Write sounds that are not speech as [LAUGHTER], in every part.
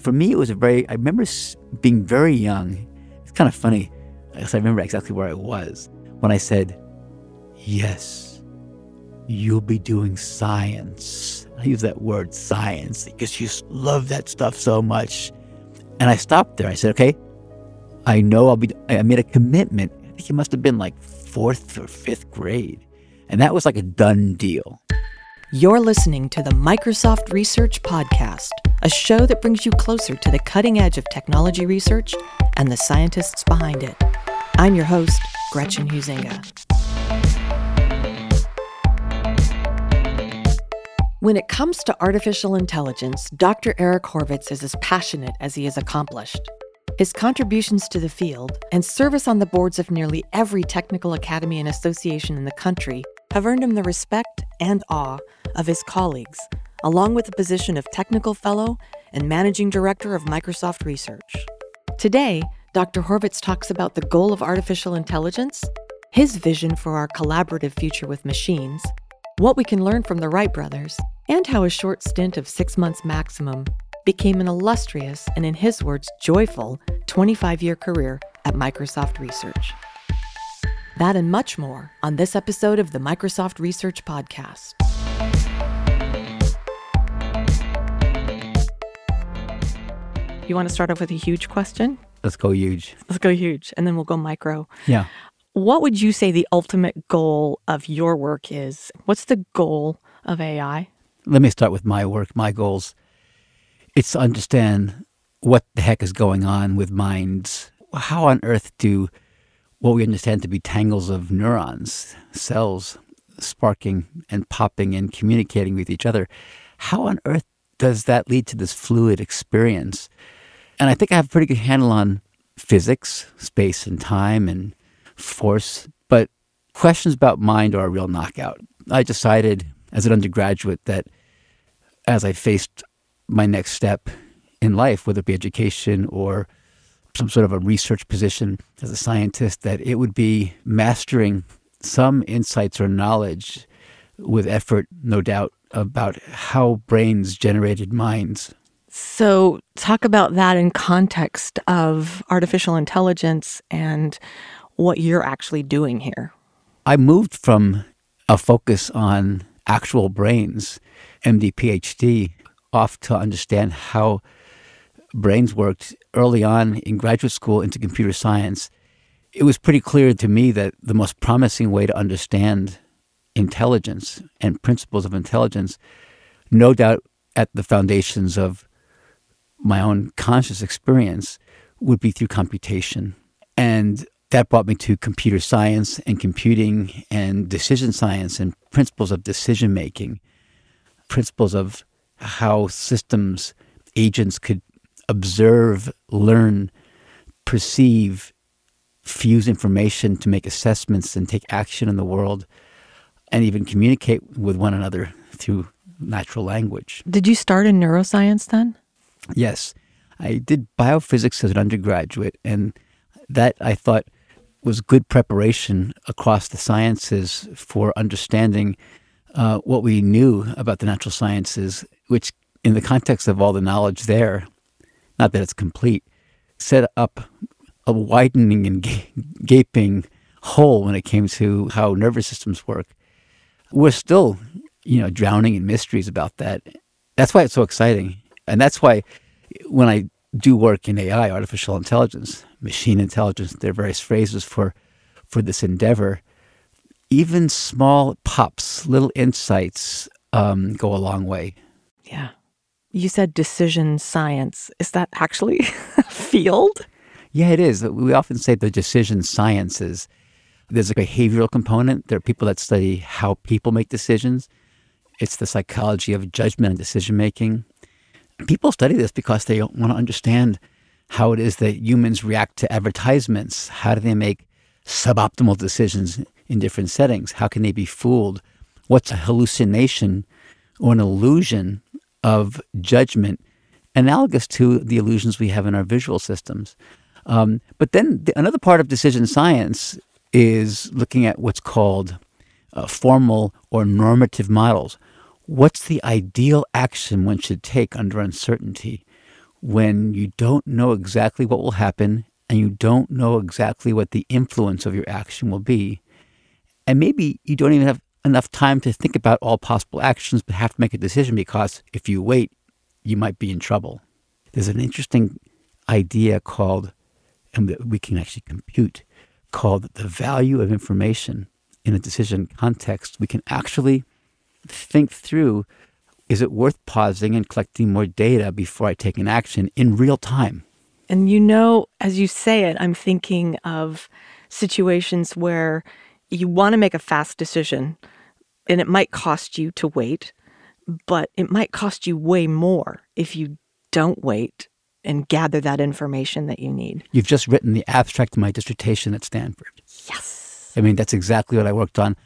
For me, it was a very, I remember being very young. It's kind of funny because I remember exactly where I was when I said, Yes, you'll be doing science. I use that word science because you love that stuff so much. And I stopped there. I said, Okay, I know I'll be, I made a commitment. I think it must have been like fourth or fifth grade. And that was like a done deal. You're listening to the Microsoft Research Podcast, a show that brings you closer to the cutting edge of technology research and the scientists behind it. I'm your host, Gretchen Huizinga. When it comes to artificial intelligence, Dr. Eric Horvitz is as passionate as he is accomplished. His contributions to the field and service on the boards of nearly every technical academy and association in the country have earned him the respect and awe of his colleagues, along with the position of Technical Fellow and Managing Director of Microsoft Research. Today, Dr. Horvitz talks about the goal of artificial intelligence, his vision for our collaborative future with machines, what we can learn from the Wright brothers, and how a short stint of six months maximum became an illustrious and, in his words, joyful 25 year career at Microsoft Research. That and much more on this episode of the Microsoft Research Podcast. You want to start off with a huge question? Let's go huge. Let's go huge, and then we'll go micro. Yeah. What would you say the ultimate goal of your work is? What's the goal of AI? Let me start with my work, my goals. It's to understand what the heck is going on with minds. How on earth do what we understand to be tangles of neurons, cells sparking and popping and communicating with each other. How on earth does that lead to this fluid experience? And I think I have a pretty good handle on physics, space and time and force, but questions about mind are a real knockout. I decided as an undergraduate that as I faced my next step in life, whether it be education or some sort of a research position as a scientist, that it would be mastering some insights or knowledge with effort, no doubt, about how brains generated minds. So, talk about that in context of artificial intelligence and what you're actually doing here. I moved from a focus on actual brains, MD, PhD, off to understand how brains worked early on in graduate school into computer science, it was pretty clear to me that the most promising way to understand intelligence and principles of intelligence, no doubt at the foundations of my own conscious experience, would be through computation. And that brought me to computer science and computing and decision science and principles of decision making, principles of how systems, agents could observe, learn, perceive, fuse information to make assessments and take action in the world, and even communicate with one another through natural language. Did you start in neuroscience then? Yes. I did biophysics as an undergraduate, and that I thought was good preparation across the sciences for understanding uh, what we knew about the natural sciences, which, in the context of all the knowledge there, not that it's complete, set up a widening and gaping hole when it came to how nervous systems work. We're still, you know, drowning in mysteries about that. That's why it's so exciting. And that's why when I do work in AI, artificial intelligence, machine intelligence, there are various phrases for for this endeavor. Even small pops, little insights um, go a long way. Yeah. You said decision science. Is that actually [LAUGHS] a field? Yeah, it is. We often say the decision sciences. There's a behavioral component. There are people that study how people make decisions. It's the psychology of judgment and decision making. People study this because they want to understand how it is that humans react to advertisements. How do they make suboptimal decisions in different settings? How can they be fooled? What's a hallucination or an illusion of judgment, analogous to the illusions we have in our visual systems. Um, but then the, another part of decision science is looking at what's called uh, formal or normative models. What's the ideal action one should take under uncertainty? when you don't know exactly what will happen and you don't know exactly what the influence of your action will be. And maybe you don't even have enough time to think about all possible actions, but have to make a decision because if you wait, you might be in trouble. There's an interesting idea called, and that we can actually compute, called the value of information in a decision context. We can actually think through is it worth pausing and collecting more data before I take an action in real time? And you know, as you say it, I'm thinking of situations where you want to make a fast decision and it might cost you to wait, but it might cost you way more if you don't wait and gather that information that you need. You've just written the abstract of my dissertation at Stanford. Yes. I mean, that's exactly what I worked on.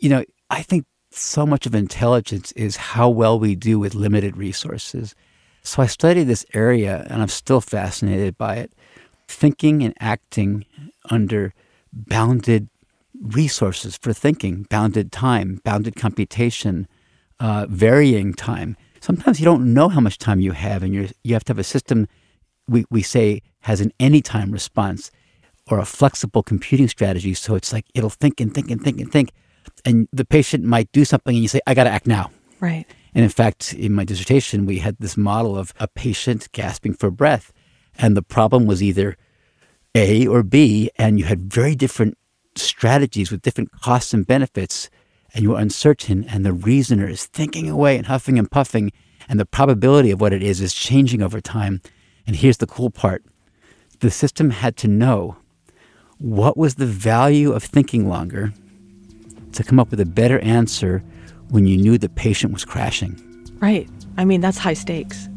You know, I think so much of intelligence is how well we do with limited resources. So I studied this area and I'm still fascinated by it. Thinking and acting under bounded resources for thinking, bounded time, bounded computation, uh, varying time. Sometimes you don't know how much time you have, and you you have to have a system we, we say has an anytime response or a flexible computing strategy. So it's like it'll think and think and think and think and the patient might do something and you say, I got to act now. Right. And in fact, in my dissertation, we had this model of a patient gasping for breath. And the problem was either A or B, and you had very different strategies with different costs and benefits, and you were uncertain. And the reasoner is thinking away and huffing and puffing, and the probability of what it is is changing over time. And here's the cool part the system had to know what was the value of thinking longer to come up with a better answer when you knew the patient was crashing. Right. I mean, that's high stakes.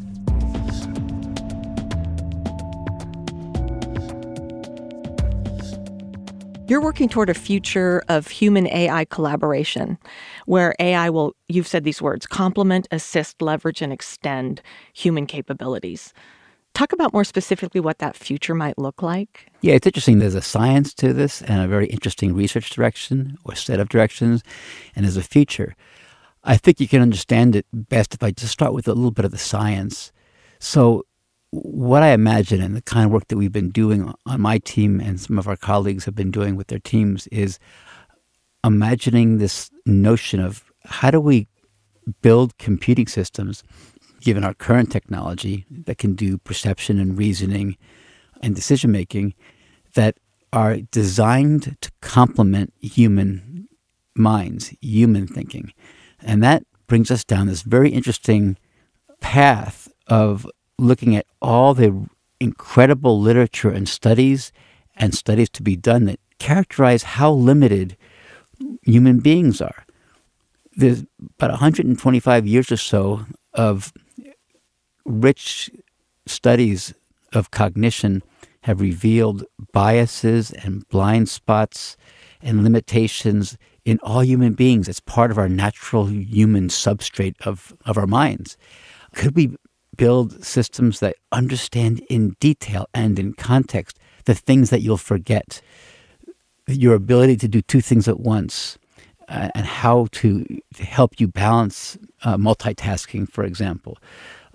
You're working toward a future of human AI collaboration where AI will, you've said these words, complement, assist, leverage, and extend human capabilities. Talk about more specifically what that future might look like. Yeah, it's interesting. There's a science to this and a very interesting research direction or set of directions, and there's a future. I think you can understand it best if I just start with a little bit of the science. So, what I imagine and the kind of work that we've been doing on my team and some of our colleagues have been doing with their teams is imagining this notion of how do we build computing systems given our current technology that can do perception and reasoning and decision making that are designed to complement human minds, human thinking. And that brings us down this very interesting path of looking at all the incredible literature and studies and studies to be done that characterize how limited human beings are. There's about 125 years or so of rich studies of cognition have revealed biases and blind spots and limitations in all human beings. It's part of our natural human substrate of, of our minds. Could we build systems that understand in detail and in context the things that you'll forget? Your ability to do two things at once, uh, and how to, help you balance uh, multitasking, for example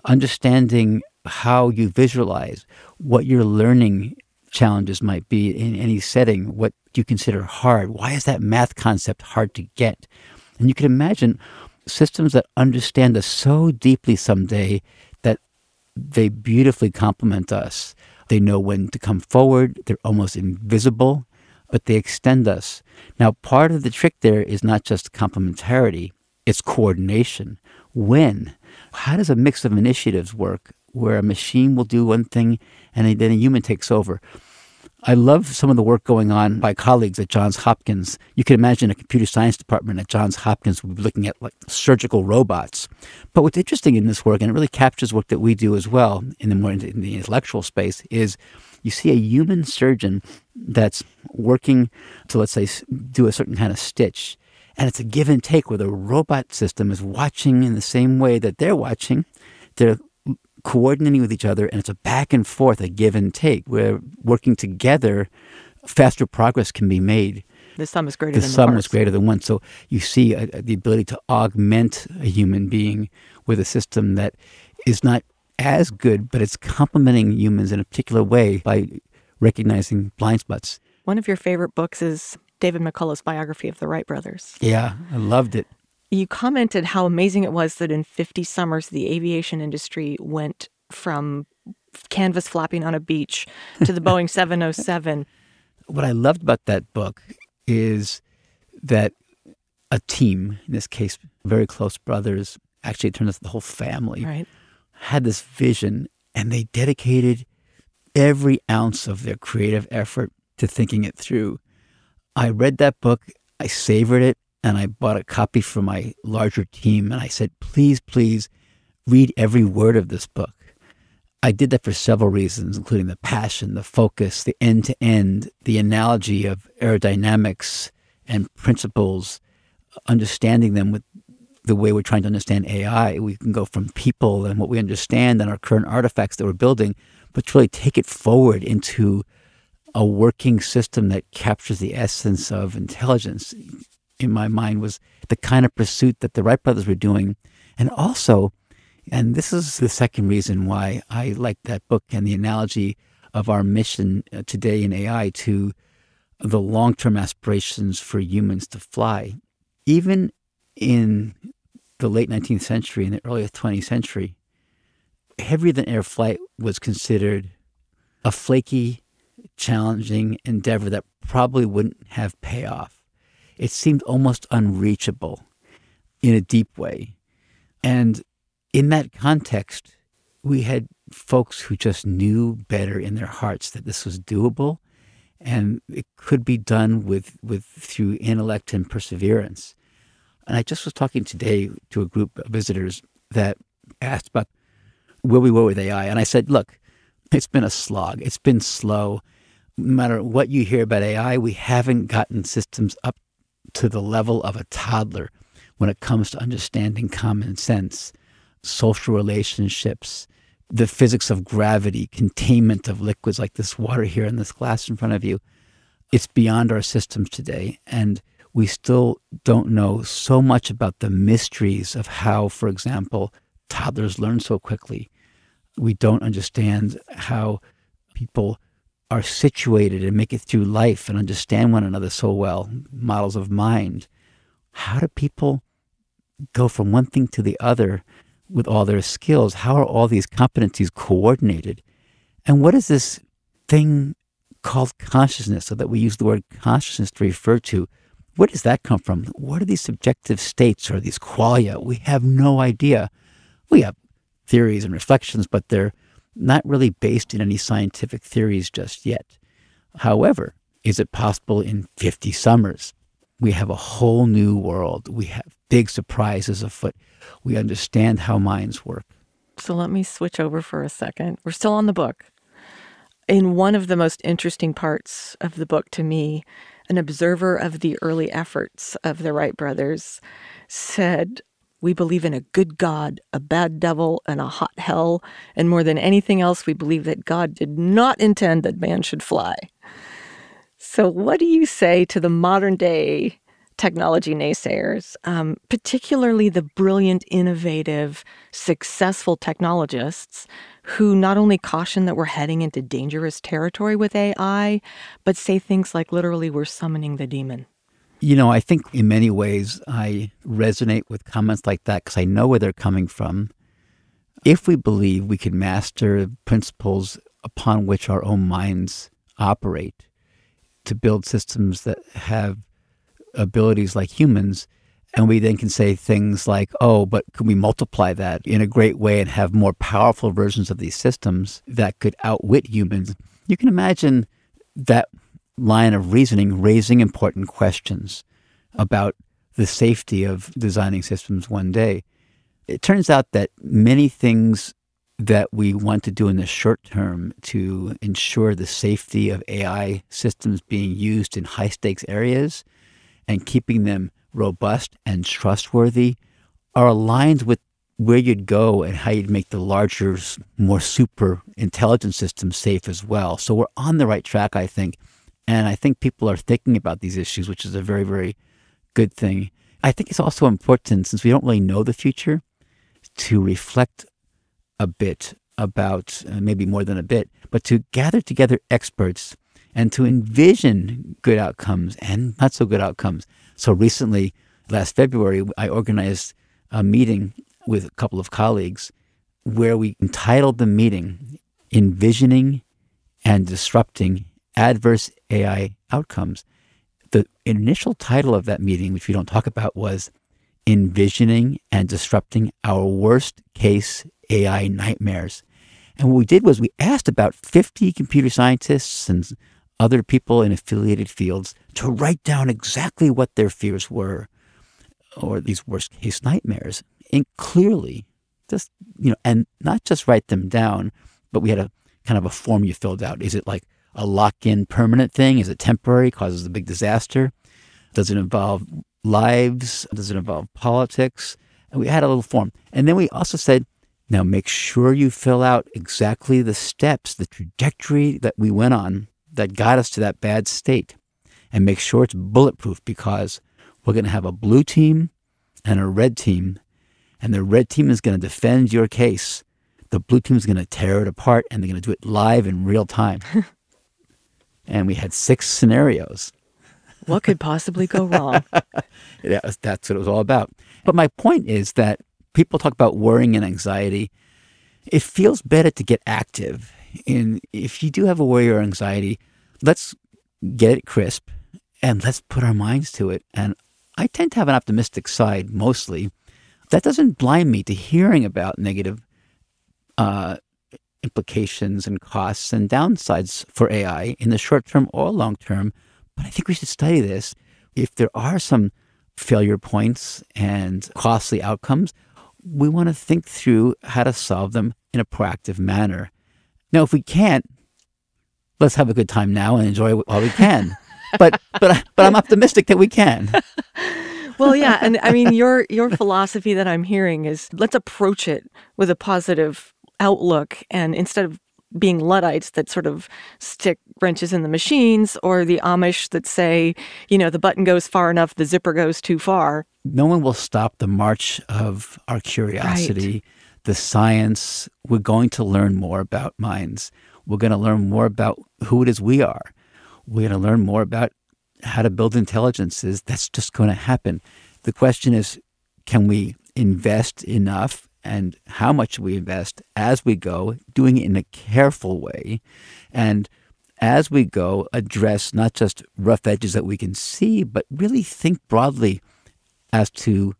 understanding how you visualize what your learning challenges might be in any setting, what you consider hard. Why is that math concept hard to get? And you can imagine systems that understand us so deeply someday that they beautifully complement us. They know when to come forward, they're almost invisible, but they extend us. Now, part of the trick there is not just complementarity, it's coordination. When? How does a mix of initiatives work where a machine will do one thing and then a human takes over? I love some of the work going on by colleagues at Johns Hopkins. You can imagine a computer science department at Johns Hopkins would be looking at like surgical robots. But what's interesting in this work, and it really captures work that we do as well in the more in the intellectual space, is you see a human surgeon that's working to let's say do a certain kind of stitch, and it's a give and take where the robot system is watching in the same way that they're watching. They're coordinating with each other, and it's a back and forth, a give and take. Where working together, faster progress can be made. The sum is greater the than sum the sum is greater than one. So you see a, a, the ability to augment a human being with a system that is not as good, but it's complementing humans in a particular way by recognizing blind spots. One of your favorite books is David McCullough's biography of the Wright brothers. Yeah, I loved it. You commented how amazing it was that in 50 summers, the aviation industry went from canvas flapping on a beach to the Boeing [LAUGHS] 707. What I loved about that book is that a team, in this case, very close brothers, actually it turned out the whole family, right. had this vision and they dedicated every ounce of their creative effort to thinking it through. I read that book, I savored it, and I bought a copy for my larger team. And I said, please, please read every word of this book. I did that for several reasons, including the passion, the focus, the end to end, the analogy of aerodynamics and principles, understanding them with the way we're trying to understand AI. We can go from people and what we understand and our current artifacts that we're building, but to really take it forward into a working system that captures the essence of intelligence, in my mind, was the kind of pursuit that the Wright brothers were doing. And also, and this is the second reason why I like that book and the analogy of our mission uh, today in AI to the long term aspirations for humans to fly. Even in the late 19th century and the early 20th century, heavier than air flight was considered a flaky, challenging endeavor that probably wouldn't have payoff. It seemed almost unreachable in a deep way. And in that context, we had folks who just knew better in their hearts that this was doable and it could be done with, with through intellect and perseverance. And I just was talking today to a group of visitors that asked about where we were with AI. And I said, look, it's been a slog. It's been slow. No matter what you hear about AI, we haven't gotten systems up to the level of a toddler when it comes to understanding common sense, social relationships, the physics of gravity, containment of liquids like this water here in this glass in front of you. It's beyond our systems today. And we still don't know so much about the mysteries of how, for example, toddlers learn so quickly. We don't understand how people are situated and make it through life and understand one another so well, models of mind. How do people go from one thing to the other with all their skills? How are all these competencies coordinated? And what is this thing called consciousness, so that we use the word consciousness to refer to where does that come from? What are these subjective states or these qualia? We have no idea. We have theories and reflections, but they're not really based in any scientific theories just yet. However, is it possible in 50 summers? We have a whole new world. We have big surprises afoot. We understand how minds work. So let me switch over for a second. We're still on the book. In one of the most interesting parts of the book to me, an observer of the early efforts of the Wright brothers, said, We believe in a good God, a bad devil, and a hot hell. And more than anything else, we believe that God did not intend that man should fly. So, what do you say to the modern day technology naysayers, um, particularly the brilliant, innovative, successful technologists who not only caution that we're heading into dangerous territory with AI, but say things like literally we're summoning the demon. You know, I think in many ways I resonate with comments like that because I know where they're coming from. If we believe we can master principles upon which our own minds operate to build systems that have abilities like humans, and we then can say things like, oh, but can we multiply that in a great way and have more powerful versions of these systems that could outwit humans? You can imagine that line of reasoning raising important questions about the safety of designing systems one day. It turns out that many things that we want to do in the short term to ensure the safety of AI systems being used in high stakes areas and keeping them robust and trustworthy are aligned with where you'd go and how you'd make the larger, more super intelligent systems safe as well. So we're on the right track, I think. And I think people are thinking about these issues, which is a very, very good thing. I think it's also important, since we don't really know the future, to reflect a bit about uh, maybe more than a bit, but to gather together experts and to envision good outcomes and not so good outcomes. So recently, last February, I organized a meeting with a couple of colleagues where we entitled the meeting Envisioning and Disrupting Adverse AI Outcomes. The initial title of that meeting, which we don't talk about, was Envisioning and Disrupting Our Worst Case AI Nightmares. And what we did was we asked about 50 computer scientists and other people in affiliated fields to write down exactly what their fears were or these worst case nightmares and clearly just you know and not just write them down but we had a kind of a form you filled out is it like a lock-in permanent thing? Is it temporary causes a big disaster? Does it involve lives? Does it involve politics? And we had a little form. And then we also said now make sure you fill out exactly the steps the trajectory that we went on that got us to that bad state. And make sure it's bulletproof because we're going to have a blue team and a red team. And the red team is going to defend your case. The blue team is going to tear it apart and they're going to do it live in real time. [LAUGHS] and we had six scenarios. What could possibly go wrong? [LAUGHS] that's what it was all about. But my point is that people talk about worrying and anxiety. It feels better to get active. And if you do have a worry or anxiety, let's get it crisp and let's put our minds to it. And I tend to have an optimistic side mostly that doesn't blind me to hearing about negative uh, implications and costs and downsides for AI in the short term or long term. But I think we should study this. If there are some failure points and costly outcomes, we want to think through how to solve them in a proactive manner. Now, if we can't, let's have a good time now and enjoy while we can. [LAUGHS] but but but I'm optimistic that we can. [LAUGHS] well, yeah, and I mean your your philosophy that I'm hearing is let's approach it with a positive outlook, and instead of being Luddites that sort of stick wrenches in the machines, or the Amish that say, you know, the button goes far enough, the zipper goes too far. No one will stop the march of our curiosity, right. the science. We're going to learn more about minds. We're going to learn more about who it is we are. We're going to learn more about how to build intelligences, that's just going to happen. The question is can we invest enough and how much we invest as we go, doing it in a careful way, and as we go, address not just rough edges that we can see, but really think broadly as to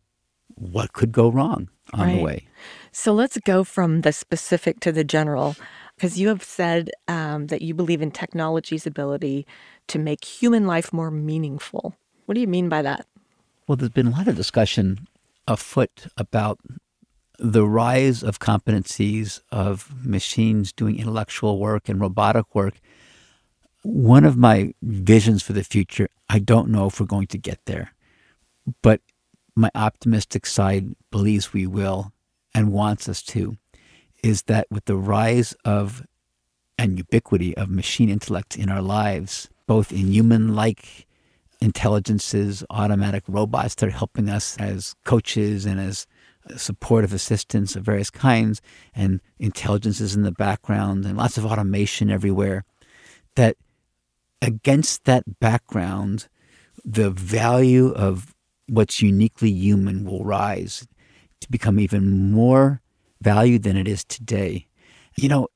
what could go wrong on right. the way. So let's go from the specific to the general, because you have said um, that you believe in technology's ability to make human life more meaningful. What do you mean by that? Well, there's been a lot of discussion afoot about the rise of competencies of machines doing intellectual work and robotic work. One of my visions for the future, I don't know if we're going to get there, but my optimistic side believes we will and wants us to, is that with the rise of and ubiquity of machine intellect in our lives, both in human like intelligences, automatic robots that are helping us as coaches and as supportive assistance of various kinds, and intelligences in the background, and lots of automation everywhere. That against that background, the value of what's uniquely human will rise to become even more valued than it is today. You know,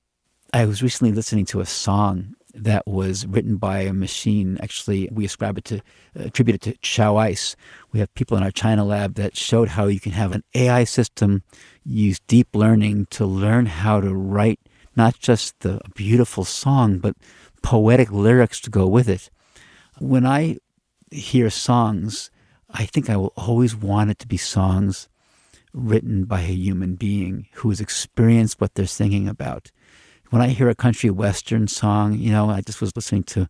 I was recently listening to a song that was written by a machine. Actually, we ascribe it to, attribute it to XiaoIce. We have people in our China lab that showed how you can have an AI system use deep learning to learn how to write not just the beautiful song, but poetic lyrics to go with it. When I hear songs, I think I will always want it to be songs written by a human being who has experienced what they're singing about when I hear a country western song, you know, I just was listening to,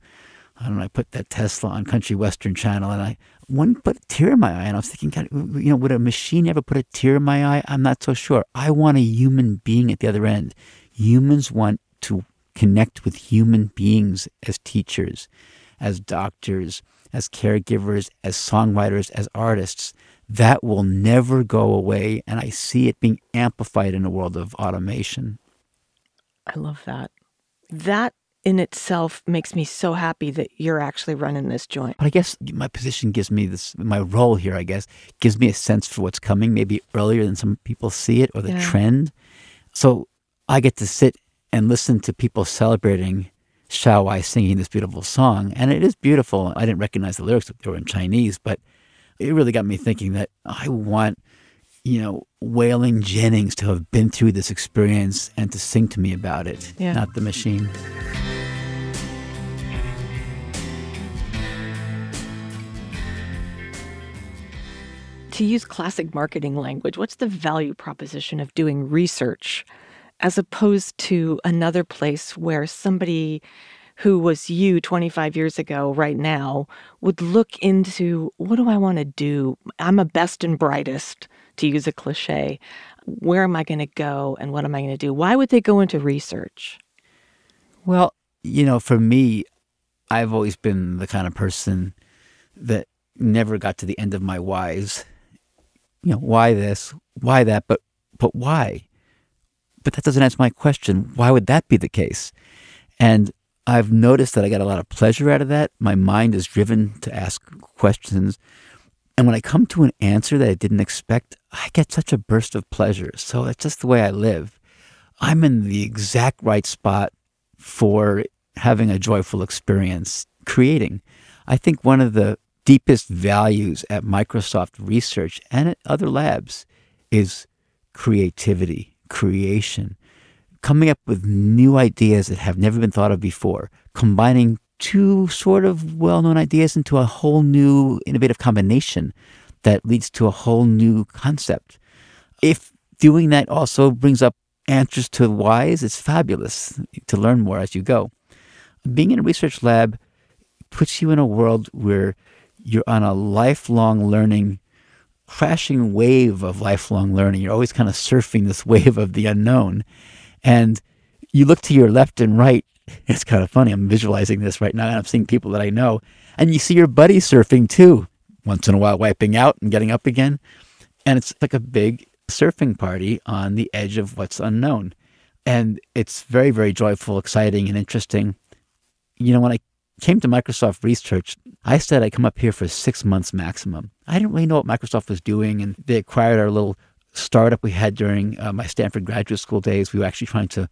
I don't know, I put that Tesla on country western channel and I one put a tear in my eye and I was thinking, God, you know, would a machine ever put a tear in my eye? I'm not so sure. I want a human being at the other end. Humans want to connect with human beings as teachers, as doctors, as caregivers, as songwriters, as artists. That will never go away. And I see it being amplified in a world of automation. I love that. That in itself makes me so happy that you're actually running this joint. But I guess my position gives me this, my role here, I guess, gives me a sense for what's coming, maybe earlier than some people see it or the yeah. trend. So I get to sit and listen to people celebrating XiaoIce singing this beautiful song. And it is beautiful. I didn't recognize the lyrics, they were in Chinese, but it really got me thinking that I want, you know, Waylon Jennings to have been through this experience and to sing to me about it, yeah. not the machine. To use classic marketing language, what's the value proposition of doing research as opposed to another place where somebody who was you 25 years ago right now would look into what do I want to do? I'm a best and brightest, to use a cliche. Where am I going to go and what am I going to do? Why would they go into research? Well, you know, for me, I've always been the kind of person that never got to the end of my whys you know, why this, why that, but but why? But that doesn't answer my question. Why would that be the case? And I've noticed that I get a lot of pleasure out of that. My mind is driven to ask questions. And when I come to an answer that I didn't expect, I get such a burst of pleasure. So it's just the way I live. I'm in the exact right spot for having a joyful experience creating. I think one of the deepest values at Microsoft Research and at other labs is creativity, creation, coming up with new ideas that have never been thought of before, combining two sort of well known ideas into a whole new innovative combination that leads to a whole new concept. If doing that also brings up answers to whys, it's fabulous to learn more as you go. Being in a research lab puts you in a world where you're on a lifelong learning, crashing wave of lifelong learning. You're always kind of surfing this [LAUGHS] wave of the unknown. And you look to your left and right. [LAUGHS] It's kind of funny. I'm visualizing this right now, and I'm seeing people that I know. And you see your buddy surfing too, once in a while, wiping out and getting up again. And it's like a big surfing party on the edge of what's unknown. And it's very, very joyful, exciting, and interesting. You know, when I came to Microsoft Research, I said I'd come up here for six months maximum. I didn't really know what Microsoft was doing, and they acquired our little startup we had during uh, my Stanford graduate school days. We were actually trying to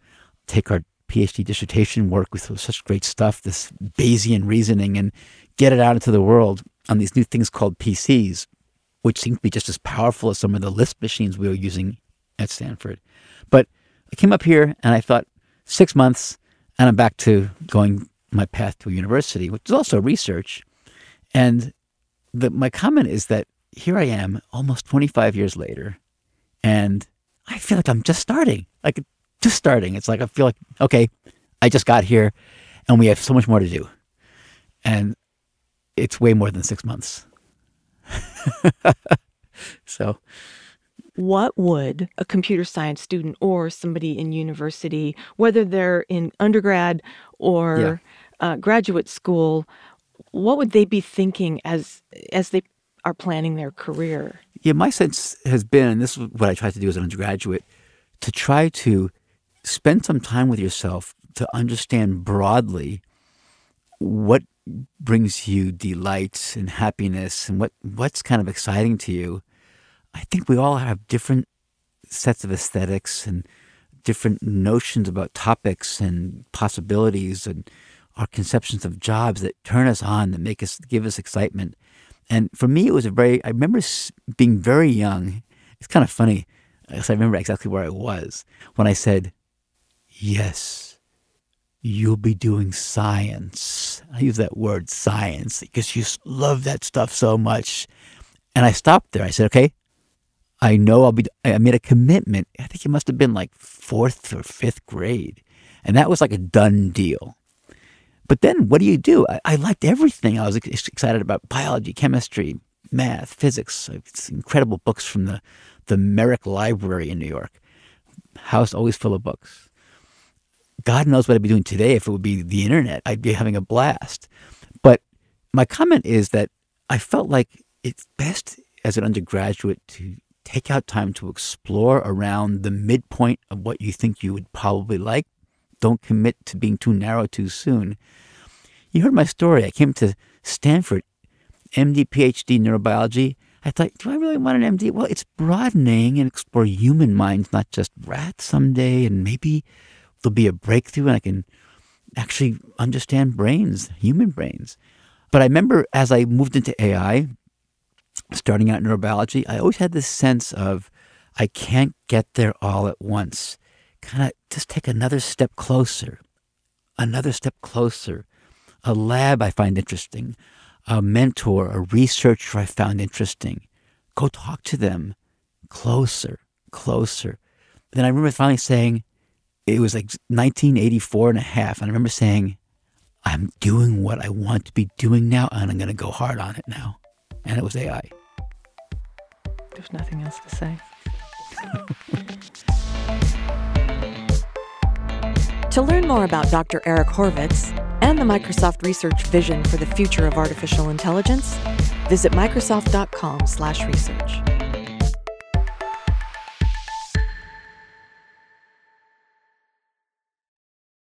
take our PhD dissertation work with such great stuff, this Bayesian reasoning, and get it out into the world on these new things called PCs, which seem to be just as powerful as some of the Lisp machines we were using at Stanford. But I came up here and I thought six months, and I'm back to going my path to a university, which is also research. And the, my comment is that here I am almost 25 years later, and I feel like I'm just starting, like just starting. It's like I feel like, okay, I just got here and we have so much more to do. And it's way more than six months. [LAUGHS] so, what would a computer science student or somebody in university, whether they're in undergrad or yeah uh, graduate school, what would they be thinking as as they are planning their career? Yeah, my sense has been, and this is what I tried to do as an undergraduate, to try to spend some time with yourself to understand broadly what brings you delight and happiness and what, what's kind of exciting to you. I think we all have different sets of aesthetics and different notions about topics and possibilities and our conceptions of jobs that turn us on, that make us give us excitement. And for me, it was a very, I remember being very young. It's kind of funny because I remember exactly where I was when I said, Yes, you'll be doing science. I use that word science because you love that stuff so much. And I stopped there. I said, Okay, I know I'll be, I made a commitment. I think it must have been like fourth or fifth grade. And that was like a done deal. But then what do you do? I, I liked everything. I was excited about biology, chemistry, math, physics. It's incredible books from the, the Merrick Library in New York. House always full of books. God knows what I'd be doing today if it would be the internet. I'd be having a blast. But my comment is that I felt like it's best as an undergraduate to take out time to explore around the midpoint of what you think you would probably like don't commit to being too narrow too soon. You heard my story. I came to Stanford, MD, PhD, neurobiology. I thought, do I really want an MD? Well, it's broadening and explore human minds, not just rats someday. And maybe there'll be a breakthrough and I can actually understand brains, human brains. But I remember as I moved into AI, starting out in neurobiology, I always had this sense of I can't get there all at once. Kind of just take another step closer, another step closer. A lab I find interesting, a mentor, a researcher I found interesting. Go talk to them closer, closer. Then I remember finally saying, it was like 1984 and a half. And I remember saying, I'm doing what I want to be doing now, and I'm going to go hard on it now. And it was AI. There's nothing else to say. [LAUGHS] to learn more about Dr. Eric Horvitz and the Microsoft Research vision for the future of artificial intelligence, visit microsoft.com/research.